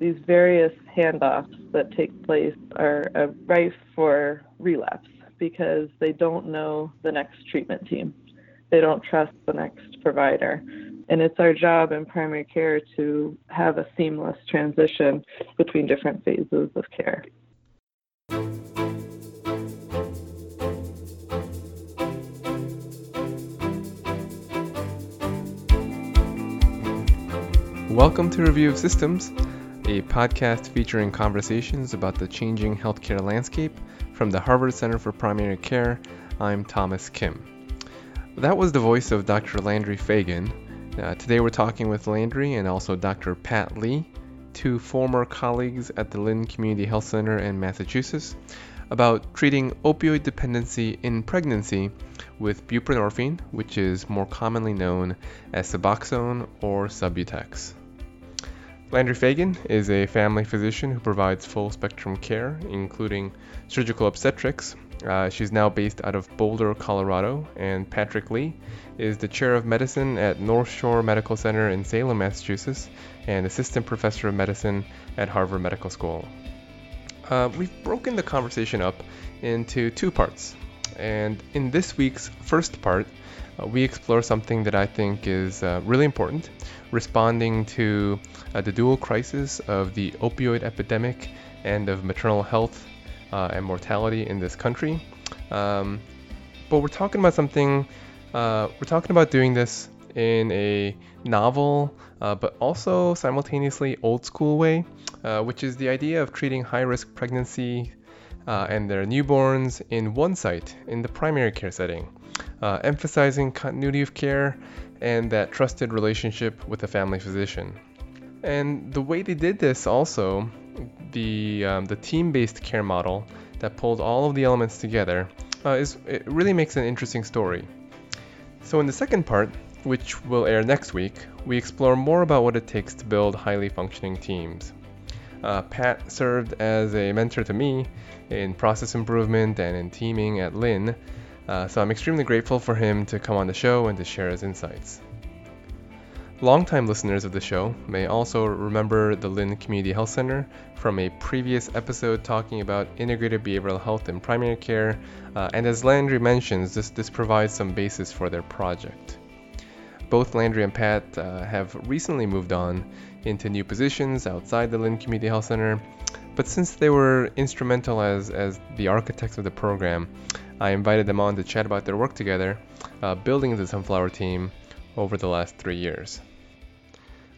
these various handoffs that take place are uh, rife for relapse because they don't know the next treatment team. They don't trust the next provider. And it's our job in primary care to have a seamless transition between different phases of care. Welcome to Review of Systems, a podcast featuring conversations about the changing healthcare landscape from the Harvard Center for Primary Care. I'm Thomas Kim. That was the voice of Dr. Landry Fagan. Uh, today we're talking with Landry and also Dr. Pat Lee, two former colleagues at the Lynn Community Health Center in Massachusetts, about treating opioid dependency in pregnancy with buprenorphine, which is more commonly known as Suboxone or Subutex. Landry Fagan is a family physician who provides full spectrum care, including surgical obstetrics. Uh, she's now based out of Boulder, Colorado, and Patrick Lee is the chair of medicine at North Shore Medical Center in Salem, Massachusetts, and assistant professor of medicine at Harvard Medical School. Uh, we've broken the conversation up into two parts, and in this week's first part, uh, we explore something that I think is uh, really important responding to uh, the dual crisis of the opioid epidemic and of maternal health uh, and mortality in this country. Um, but we're talking about something, uh, we're talking about doing this in a novel, uh, but also simultaneously old school way, which is the idea of treating high risk pregnancy and their newborns in one site in the primary care setting uh, emphasizing continuity of care and that trusted relationship with a family physician. And the way they did this also, the, um, the team-based care model that pulled all of the elements together, uh, is it really makes an interesting story. So in the second part, which will air next week, we explore more about what it takes to build highly functioning teams. Uh, Pat served as a mentor to me in process improvement and in teaming at Lynn, uh, so I'm extremely grateful for him to come on the show and to share his insights. Longtime listeners of the show may also remember the Lynn Community Health Center from a previous episode talking about integrated behavioral health in primary care, uh, and as Landry mentions, this, this provides some basis for their project. Both Landry and Pat uh, have recently moved on into new positions outside the Lynn Community Health Center, but since they were instrumental as, as the architects of the program, I invited them on to chat about their work together, uh, building the Sunflower team over the last three years.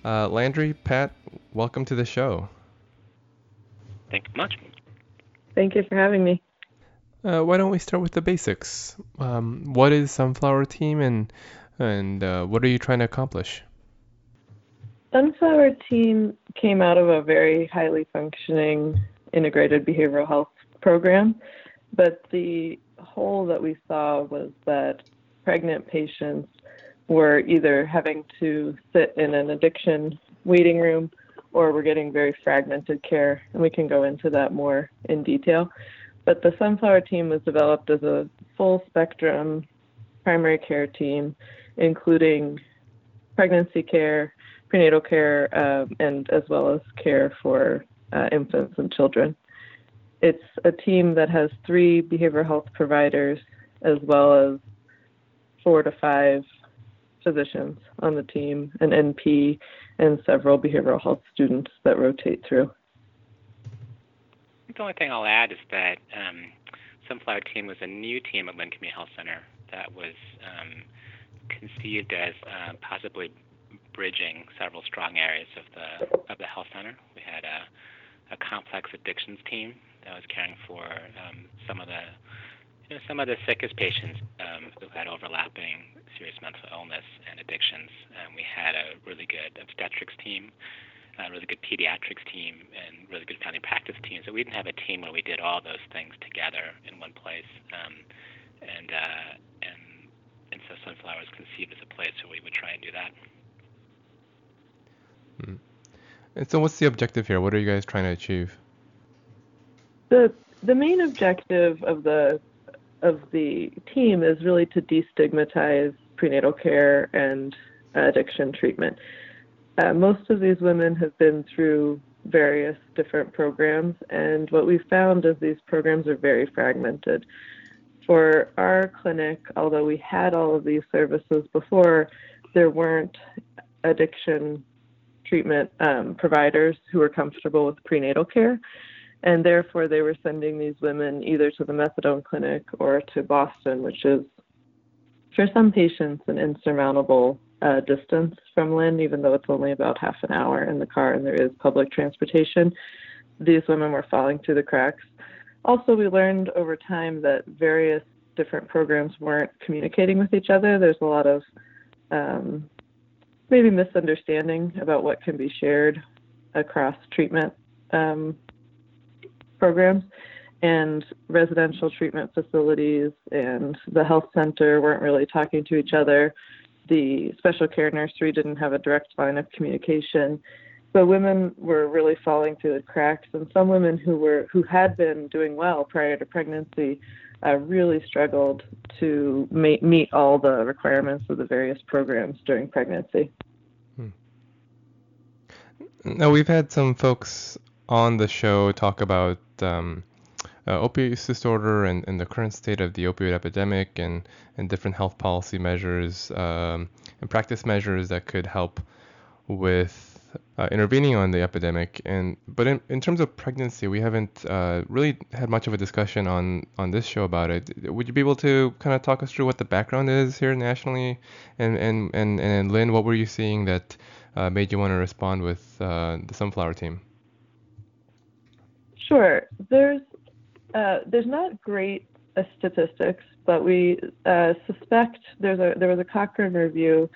Uh, Landry, Pat, welcome to the show. Thank you much. Thank you for having me. Uh, why don't we start with the basics? Um, what is Sunflower Team, and and uh, what are you trying to accomplish? Sunflower Team came out of a very highly functioning integrated behavioral health program, but the hole that we saw was that pregnant patients were either having to sit in an addiction waiting room or were getting very fragmented care, and we can go into that more in detail. But the Sunflower team was developed as a full spectrum primary care team, including pregnancy care, prenatal care, um, and as well as care for uh, infants and children. It's a team that has three behavioral health providers as well as four to five physicians on the team, an NP, and several behavioral health students that rotate through. The only thing I'll add is that um, Sunflower Team was a new team at Lynn Community Health Center that was um, conceived as uh, possibly bridging several strong areas of the of the health center. We had a, a complex addictions team that was caring for um, some of the you know, some of the sickest patients um, who had overlapping serious mental illness and addictions. And we had a really good obstetrics team, a really good pediatrics team, and really good family practice team. So we didn't have a team where we did all those things together in one place. Um, and uh, and and so Sunflower was conceived as a place where we would try and do that. Hmm. And so, what's the objective here? What are you guys trying to achieve? the the main objective of the of the team is really to destigmatize prenatal care and addiction treatment. Uh, most of these women have been through various different programs. And what we found is these programs are very fragmented. For our clinic, although we had all of these services before, there weren't addiction treatment um, providers who were comfortable with prenatal care. And therefore, they were sending these women either to the methadone clinic or to Boston, which is, for some patients, an insurmountable uh, distance from Lynn, even though it's only about half an hour in the car and there is public transportation. These women were falling through the cracks. Also, we learned over time that various different programs weren't communicating with each other. There's a lot of um, maybe misunderstanding about what can be shared across treatment um, programs. And residential treatment facilities and the health center weren't really talking to each other. The special care nursery didn't have a direct line of communication. So women were really falling through the cracks, and some women who were who had been doing well prior to pregnancy really struggled to ma- meet all the requirements of the various programs during pregnancy. Hmm. Now, we've had some folks on the show talk about um, uh, opioid use disorder and, and, the current state of the opioid epidemic and, and different health policy measures um, and practice measures that could help with uh, intervening on the epidemic. And but in, in terms of pregnancy, we haven't uh, really had much of a discussion on on this show about it. Would you be able to kind of talk us through what the background is here nationally? And and and and Lynn, what were you seeing that uh, made you want to respond with uh, the Sunflower team? Sure. There's uh, there's not great uh, statistics, but we suspect there's a there was a Cochrane review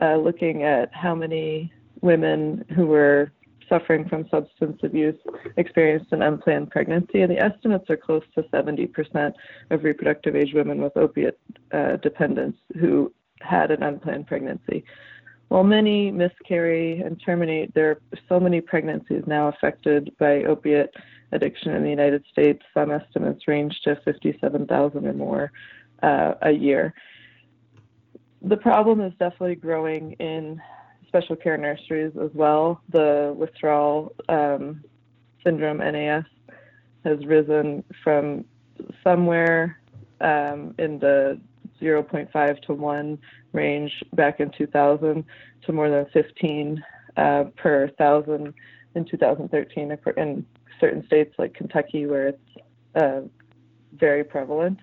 looking at how many women who were suffering from substance abuse experienced an unplanned pregnancy, and the estimates are close to 70% of reproductive age women with opiate uh, dependence who had an unplanned pregnancy. While many miscarry and terminate, there are so many pregnancies now affected by opiate addiction in the United States. Some estimates range to 57,000 or more uh, a year. The problem is definitely growing in special care nurseries as well. The withdrawal um, syndrome NAS has risen from somewhere um, in the 0.5 to 1 range back in 2000 to more than 15 uh, per thousand in 2013 in certain states like Kentucky where it's uh, very prevalent.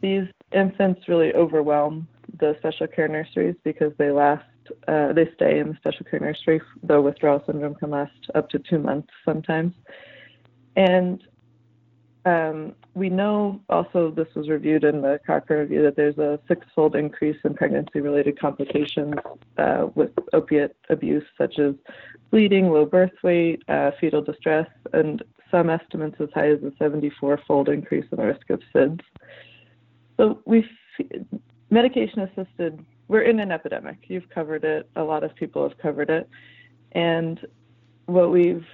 These infants really overwhelm the special care nurseries because they last uh, they stay in the special care nursery. The withdrawal syndrome can last up to two months sometimes. And um, we know also this was reviewed in the Cochrane review that there's a six-fold increase in pregnancy-related complications uh, with opiate abuse, such as bleeding, low birth weight, uh, fetal distress, and some estimates as high as a 74-fold increase in the risk of SIDS. So we medication-assisted we're in an epidemic. You've covered it. A lot of people have covered it. And what we've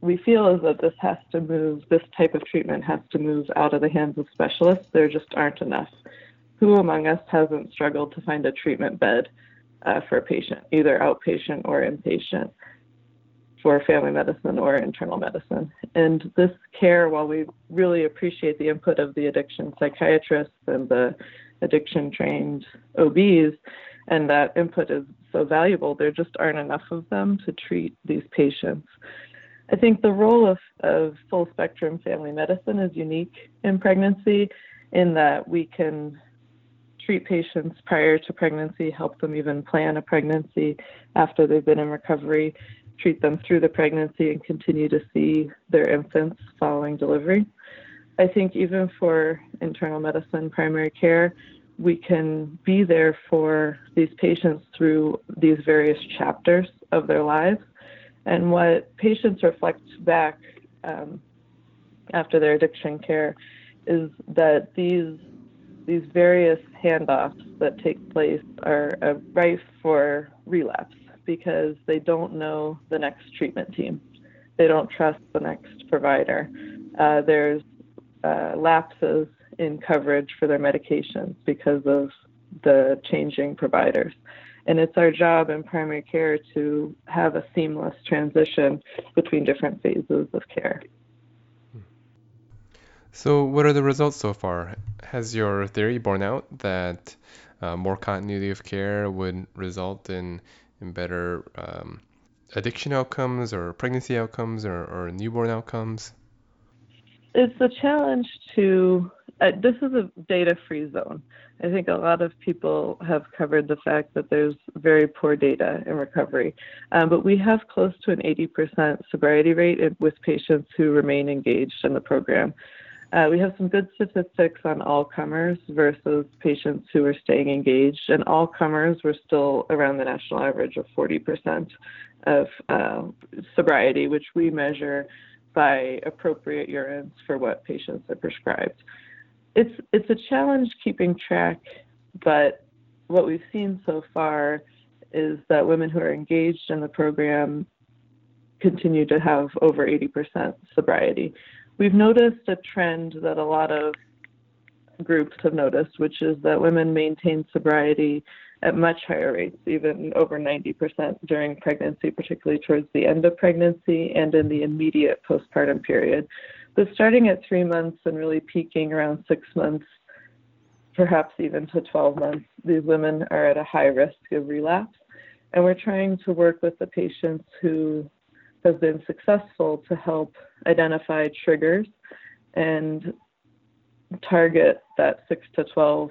we feel is that this has to move, this type of treatment has to move out of the hands of specialists. There just aren't enough. Who among us hasn't struggled to find a treatment bed uh, for a patient, either outpatient or inpatient, for family medicine or internal medicine? And this care, while we really appreciate the input of the addiction psychiatrists and the addiction trained OBs, and that input is so valuable, there just aren't enough of them to treat these patients. I think the role of, of full spectrum family medicine is unique in pregnancy in that we can treat patients prior to pregnancy, help them even plan a pregnancy after they've been in recovery, treat them through the pregnancy, and continue to see their infants following delivery. I think even for internal medicine, primary care, we can be there for these patients through these various chapters of their lives. And what patients reflect back um, after their addiction care is that these these various handoffs that take place are uh, rife for relapse because they don't know the next treatment team. They don't trust the next provider. Uh, there's uh, lapses in coverage for their medications because of the changing providers. And it's our job in primary care to have a seamless transition between different phases of care. So, what are the results so far? Has your theory borne out that uh, more continuity of care would result in, in better um, addiction outcomes or pregnancy outcomes or, or newborn outcomes? It's a challenge to, uh, this is a data free zone. I think a lot of people have covered the fact that there's very poor data in recovery, um, but we have close to an 80% sobriety rate with patients who remain engaged in the program. Uh, we have some good statistics on all comers versus patients who are staying engaged, and all comers were still around the national average of 40% of uh, sobriety, which we measure by appropriate urines for what patients are prescribed. It's it's a challenge keeping track, but what we've seen so far is that women who are engaged in the program continue to have over 80% sobriety. We've noticed a trend that a lot of groups have noticed, which is that women maintain sobriety at much higher rates, even over 90% during pregnancy, particularly towards the end of pregnancy and in the immediate postpartum period. But starting at three months and really peaking around six months, perhaps even to 12 months, these women are at a high risk of relapse. And we're trying to work with the patients who have been successful to help identify triggers and target that six to 12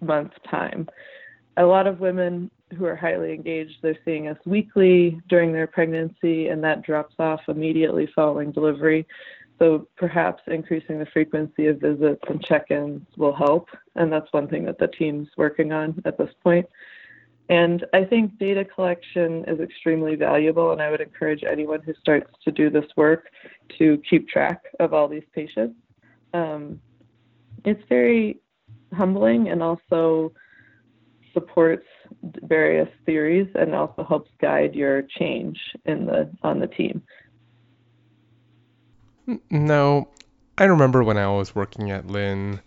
month time. A lot of women who are highly engaged, they're seeing us weekly during their pregnancy, and that drops off immediately following delivery. So perhaps increasing the frequency of visits and check ins will help. And that's one thing that the team's working on at this point. And I think data collection is extremely valuable, and I would encourage anyone who starts to do this work to keep track of all these patients. Um, it's very humbling and also supports various theories and also helps guide your change in the on the team. No, I remember when I was working at Lynn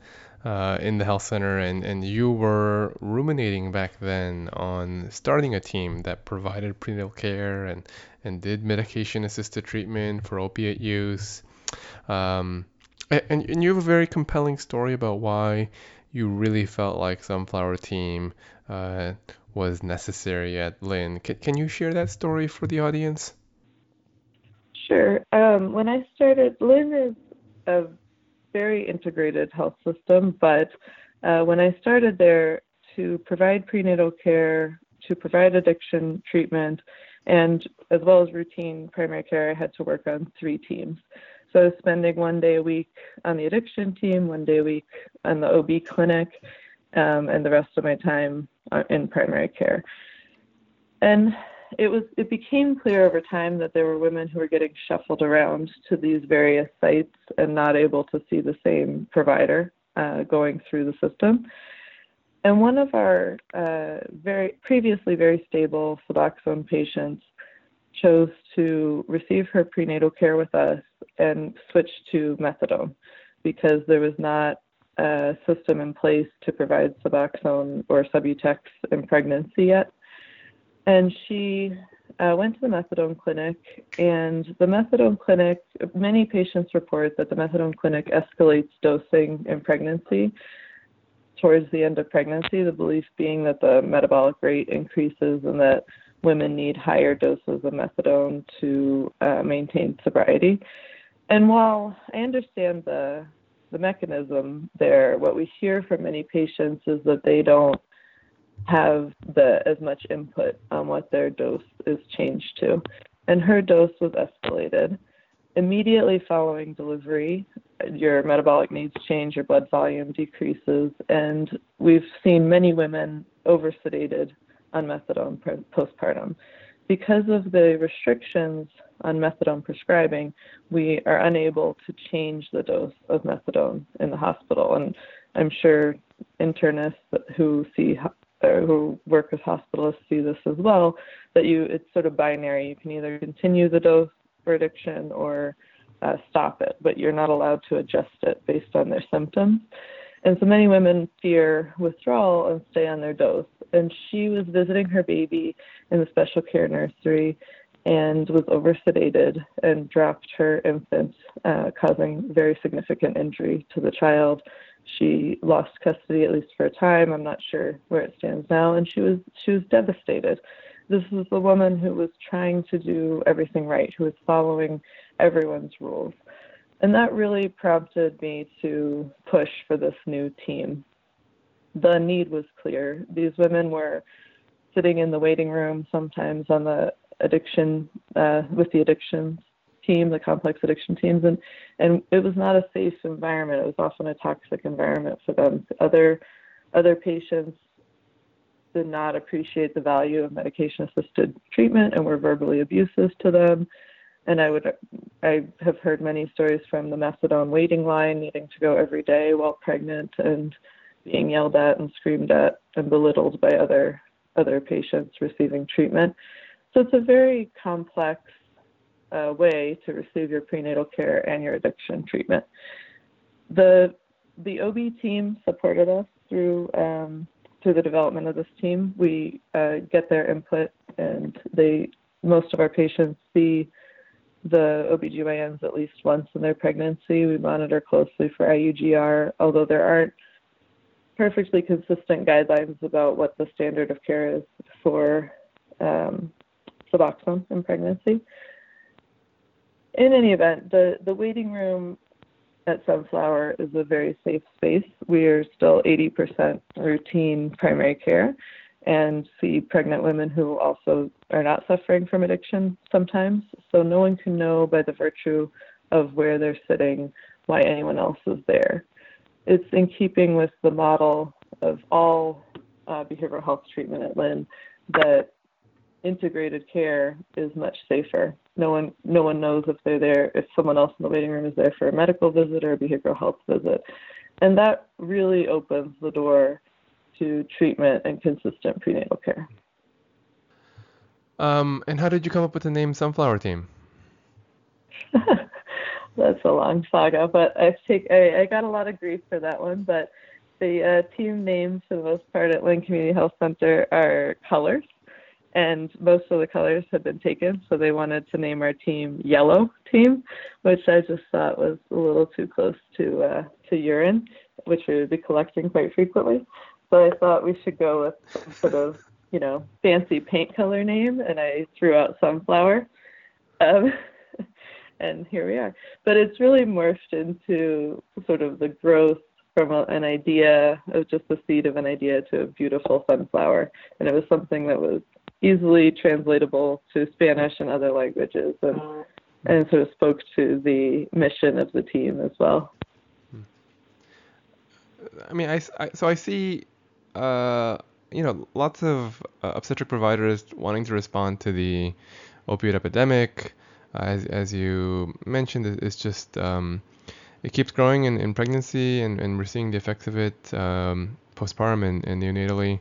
uh, in the health center, and, and you were ruminating back then on starting a team that provided prenatal care and, and did medication assisted treatment for opiate use. Um, and, and you have a very compelling story about why you really felt like Sunflower Team uh, was necessary at Lynn. Can, can you share that story for the audience? Sure. Um, when I started, Lynn is a very integrated health system, but uh, when I started there to provide prenatal care, to provide addiction treatment, and as well as routine primary care, I had to work on three teams. So spending one day a week on the addiction team, one day a week on the OB clinic, um, and the rest of my time uh, in primary care. And it was it became clear over time that there were women who were getting shuffled around to these various sites and not able to see the same provider uh, going through the system. And one of our uh, very previously very stable Suboxone patients chose to receive her prenatal care with us and switched to methadone because there was not a system in place to provide Suboxone or Subutex in pregnancy yet and she uh, went to the methadone clinic, and the methadone clinic, many patients report that the methadone clinic escalates dosing in pregnancy towards the end of pregnancy, the belief being that the metabolic rate increases and that women need higher doses of methadone to uh, maintain sobriety. And while I understand the the mechanism there, what we hear from many patients is that they don't have the as much input on what their dose is changed to. And her dose was escalated. Immediately following delivery, your metabolic needs change, your blood volume decreases, and we've seen many women over sedated on methadone postpartum. Because of the restrictions on methadone prescribing, we are unable to change the dose of methadone in the hospital. And I'm sure internists who see who work as hospitalists see this as well that you it's sort of binary. You can either continue the dose for addiction or uh, stop it but you're not allowed to adjust it based on their symptoms. And so many women fear withdrawal and stay on their dose and she was visiting her baby in the special care nursery and was oversedated and dropped her infant, uh, causing very significant injury to the child. She lost custody at least for a time. I'm not sure where it stands now, and she was she was devastated. This was a woman who was trying to do everything right, who was following everyone's rules. And that really prompted me to push for this new team. The need was clear. These women were sitting in the waiting room, sometimes on the addiction, uh, with the addictions team, the complex addiction teams, and, and it was not a safe environment. It was often a toxic environment for them. Other, other patients did not appreciate the value of medication assisted treatment and were verbally abusive to them and I would I have heard many stories from the methadone waiting line, needing to go every day while pregnant and being yelled at and screamed at and belittled by other other patients receiving treatment. So it's a very complex uh, way to receive your prenatal care and your addiction treatment. The the OB team supported us through um, through the development of this team. We uh, get their input, and they most of our patients see the OBGYNs at least once in their pregnancy. We monitor closely for IUGR, although there aren't perfectly consistent guidelines about what the standard of care is for um, Suboxone in pregnancy. In any event, the, the waiting room at Sunflower is a very safe space. We are still 80% routine primary care and see pregnant women who also are not suffering from addiction sometimes. So no one can know by the virtue of where they're sitting why anyone else is there. It's in keeping with the model of all uh, behavioral health treatment at Lynn that integrated care is much safer. No one, no one knows if they're there, if someone else in the waiting room is there for a medical visit or a behavioral health visit. And that really opens the door to treatment and consistent prenatal care. Um, and how did you come up with the name Sunflower Team? That's a long saga, but I've take I, I got a lot of grief for that one. But the uh, team names for the most part at Lynn Community Health Center are colors, and most of the colors have been taken. So they wanted to name our team Yellow Team, which I just thought was a little too close to uh, to urine, which we would be collecting quite frequently. So I thought we should go with some sort of, you know, fancy paint color name, and I threw out sunflower. Um, and here we are. But it's really morphed into sort of the growth from a, an idea of just the seed of an idea to a beautiful sunflower. And it was something that was easily translatable to Spanish and other languages and, and sort of spoke to the mission of the team as well. I mean, I, I so I see uh, you know, lots of uh, obstetric providers wanting to respond to the opioid epidemic. As, as you mentioned, it's just um, it keeps growing in, in pregnancy, and, and we're seeing the effects of it um, postpartum and, and neonatally.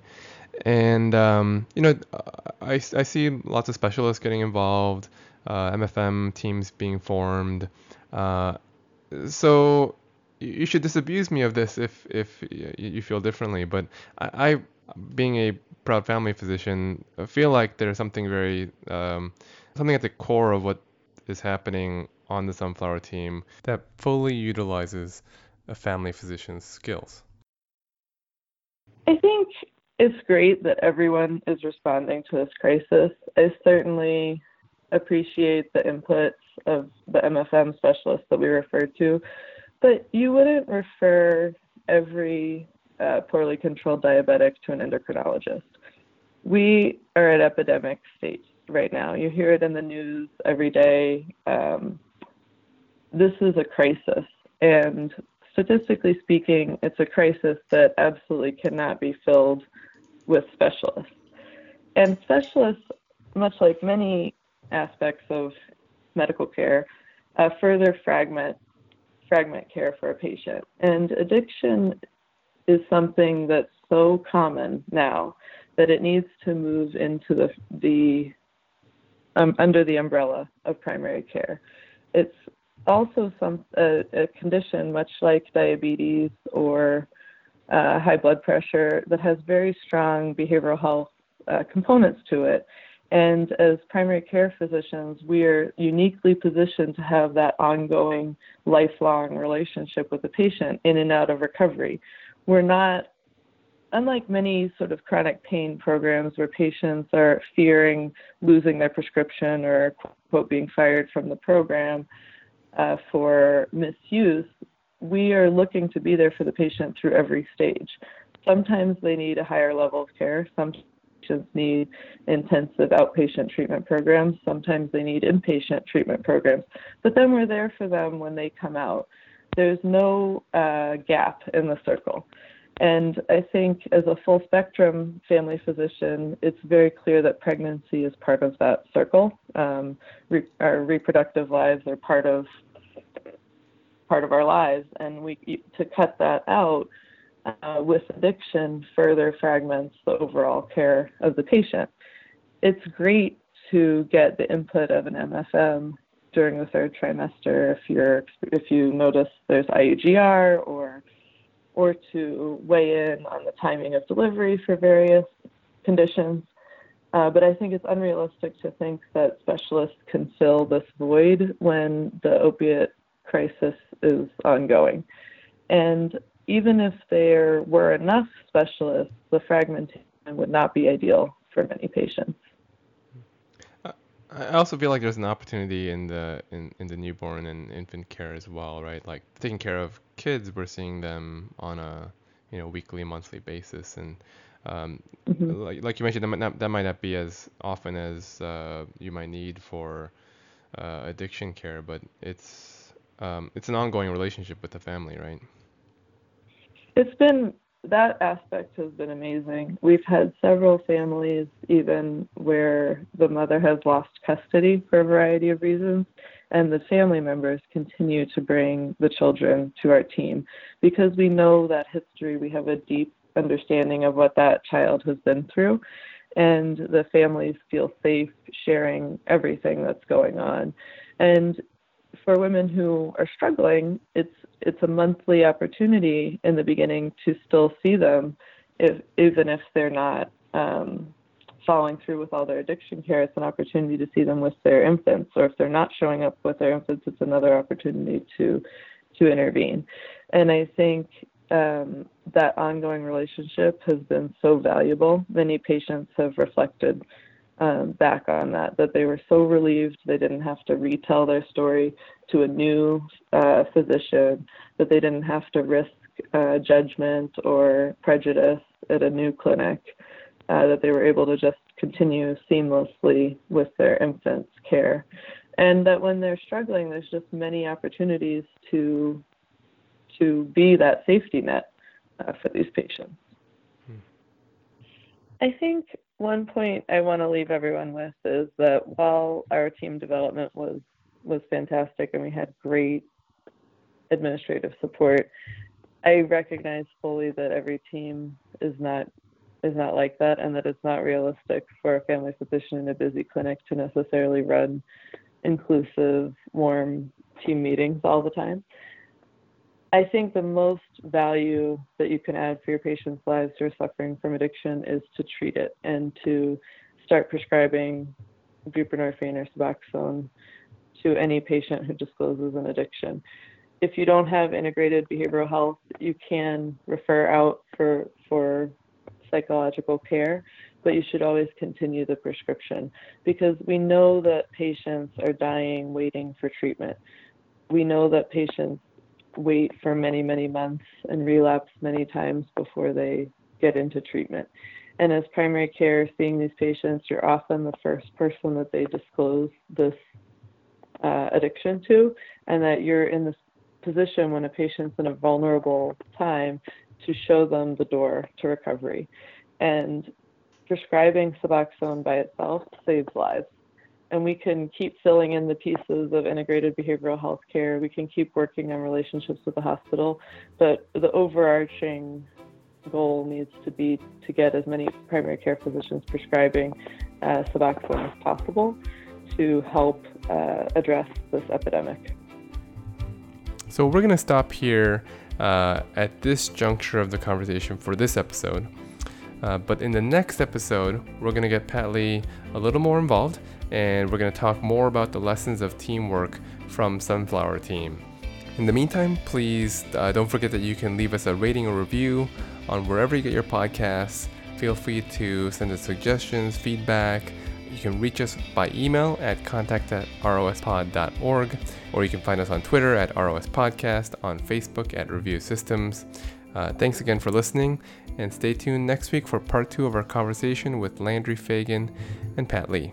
And um, you know, I, I see lots of specialists getting involved, uh, MFM teams being formed. Uh, so you should disabuse me of this if if you feel differently. But I, I being a proud family physician, I feel like there's something very um, something at the core of what is happening on the sunflower team that fully utilizes a family physician's skills. I think it's great that everyone is responding to this crisis. I certainly appreciate the inputs of the MFM specialists that we referred to but you wouldn't refer every uh, poorly controlled diabetic to an endocrinologist. We are at epidemic stage right now. You hear it in the news every day. Um, this is a crisis, and statistically speaking, it's a crisis that absolutely cannot be filled with specialists. And specialists, much like many aspects of medical care, uh, further fragment fragment care for a patient. And addiction is something that's so common now that it needs to move into the, the um, under the umbrella of primary care. It's also some a, a condition much like diabetes or uh, high blood pressure that has very strong behavioral health uh, components to it. And as primary care physicians, we are uniquely positioned to have that ongoing, lifelong relationship with the patient in and out of recovery. We're not, unlike many sort of chronic pain programs where patients are fearing losing their prescription or, quote, being fired from the program uh, for misuse, we are looking to be there for the patient through every stage. Sometimes they need a higher level of care. Sometimes patients need intensive outpatient treatment programs. Sometimes they need inpatient treatment programs. But then we're there for them when they come out. There's no uh, gap in the circle. And I think as a full spectrum family physician, it's very clear that pregnancy is part of that circle. Um, re- our reproductive lives are part of part of our lives, and we to cut that out uh, with addiction further fragments the overall care of the patient. It's great to get the input of an MFM during the third trimester if you're if you notice there's IUGR or or to weigh in on the timing of delivery for various conditions. Uh, but I think it's unrealistic to think that specialists can fill this void when the opiate crisis is ongoing. And even if there were enough specialists, the fragmentation would not be ideal for many patients. I also feel like there's an opportunity in the in, in the newborn and infant care as well, right? Like taking care of kids, we're seeing them on a you know weekly, monthly basis, and um, mm-hmm. like, like you mentioned, that might not that might not be as often as uh, you might need for uh, addiction care, but it's um, it's an ongoing relationship with the family, right? It's been that aspect has been amazing. We've had several families even where the mother has lost custody for a variety of reasons, and the family members continue to bring the children to our team because we know that history. We have a deep understanding of what that child has been through, and the families feel safe sharing everything that's going on. And for women who are struggling, it's it's a monthly opportunity in the beginning to still see them, if, even if they're not um, following through with all their addiction care. It's an opportunity to see them with their infants, or if they're not showing up with their infants, it's another opportunity to to intervene. And I think um, that ongoing relationship has been so valuable. Many patients have reflected um, back on that, that they were so relieved they didn't have to retell their story to a new uh, physician, that they didn't have to risk uh, judgment or prejudice at a new clinic, uh, that they were able to just continue seamlessly with their infant's care. And that when they're struggling, there's just many opportunities to to be that safety net uh, for these patients. I think one point I want to leave everyone with is that while our team development was was fantastic and we had great administrative support, I recognize fully that every team is not is not like that and that it's not realistic for a family physician in a busy clinic to necessarily run inclusive, warm team meetings all the time. I think the most value that you can add for your patients' lives who are suffering from addiction is to treat it and to start prescribing buprenorphine or Suboxone to any patient who discloses an addiction. If you don't have integrated behavioral health, you can refer out for for psychological care, but you should always continue the prescription because we know that patients are dying waiting for treatment. We know that patients wait for many, many months and relapse many times before they get into treatment. And as primary care, seeing these patients, you're often the first person that they disclose this uh, addiction to, and that you're in this position when a patient's in a vulnerable time to show them the door to recovery. And prescribing Suboxone by itself saves lives and we can keep filling in the pieces of integrated behavioral health care. We can keep working on relationships with the hospital, but the overarching goal needs to be to get as many primary care physicians prescribing uh, Suboxone as possible to help uh, address this epidemic. So we're going to stop here uh, at this juncture of the conversation for this episode. Uh, but in the next episode, we're going to get Pat Lee a little more involved and we're going to talk more about the lessons of teamwork from Sunflower Team. In the meantime, please uh, don't forget that you can leave us a rating or review on wherever you get your podcasts. Feel free to send us suggestions, feedback. You can reach us by email at contact at rospod.org, or you can find us on Twitter at ROS Podcast, on Facebook at Review Systems. Uh, thanks again for listening, and stay tuned next week for part two of our conversation with Landry Fagan and Pat Lee.